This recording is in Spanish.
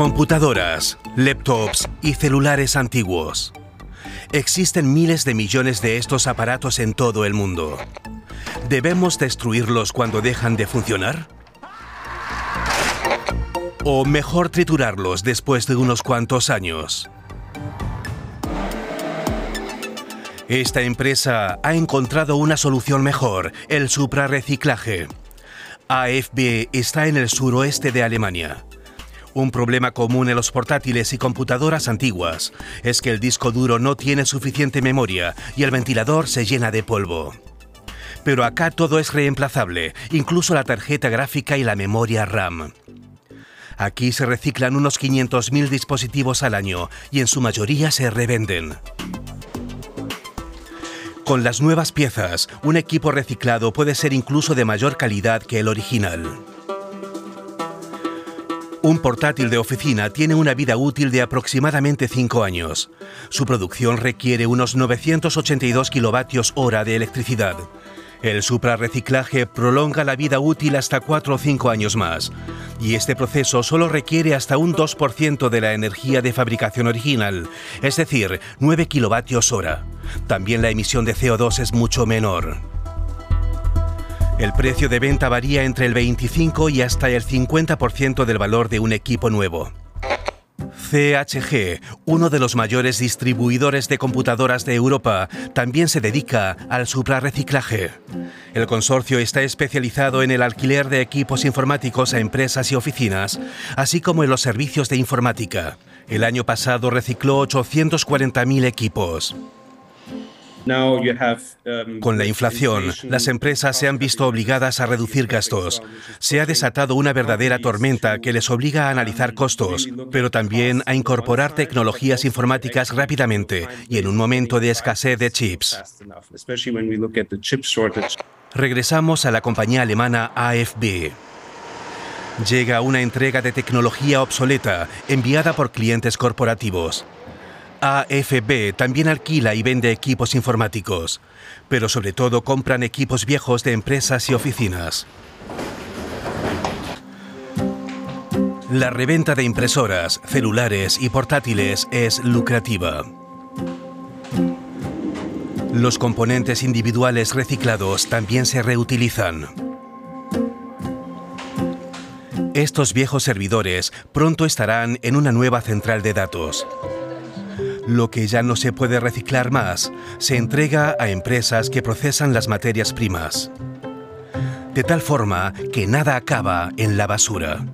Computadoras, laptops y celulares antiguos. Existen miles de millones de estos aparatos en todo el mundo. ¿Debemos destruirlos cuando dejan de funcionar? ¿O mejor triturarlos después de unos cuantos años? Esta empresa ha encontrado una solución mejor, el suprarreciclaje. AFB está en el suroeste de Alemania. Un problema común en los portátiles y computadoras antiguas es que el disco duro no tiene suficiente memoria y el ventilador se llena de polvo. Pero acá todo es reemplazable, incluso la tarjeta gráfica y la memoria RAM. Aquí se reciclan unos 500.000 dispositivos al año y en su mayoría se revenden. Con las nuevas piezas, un equipo reciclado puede ser incluso de mayor calidad que el original. Un portátil de oficina tiene una vida útil de aproximadamente 5 años. Su producción requiere unos 982 kilovatios hora de electricidad. El suprarreciclaje prolonga la vida útil hasta 4 o 5 años más, y este proceso solo requiere hasta un 2% de la energía de fabricación original, es decir, 9 kilovatios hora. También la emisión de CO2 es mucho menor. El precio de venta varía entre el 25 y hasta el 50% del valor de un equipo nuevo. CHG, uno de los mayores distribuidores de computadoras de Europa, también se dedica al suprarreciclaje. El consorcio está especializado en el alquiler de equipos informáticos a empresas y oficinas, así como en los servicios de informática. El año pasado recicló 840.000 equipos. Um, Con la inflación, las empresas se han visto obligadas a reducir gastos. Se ha desatado una verdadera tormenta que les obliga a analizar costos, pero también a incorporar tecnologías informáticas rápidamente y en un momento de escasez de chips. Regresamos a la compañía alemana AFB. Llega una entrega de tecnología obsoleta enviada por clientes corporativos. AFB también alquila y vende equipos informáticos, pero sobre todo compran equipos viejos de empresas y oficinas. La reventa de impresoras, celulares y portátiles es lucrativa. Los componentes individuales reciclados también se reutilizan. Estos viejos servidores pronto estarán en una nueva central de datos. Lo que ya no se puede reciclar más se entrega a empresas que procesan las materias primas. De tal forma que nada acaba en la basura.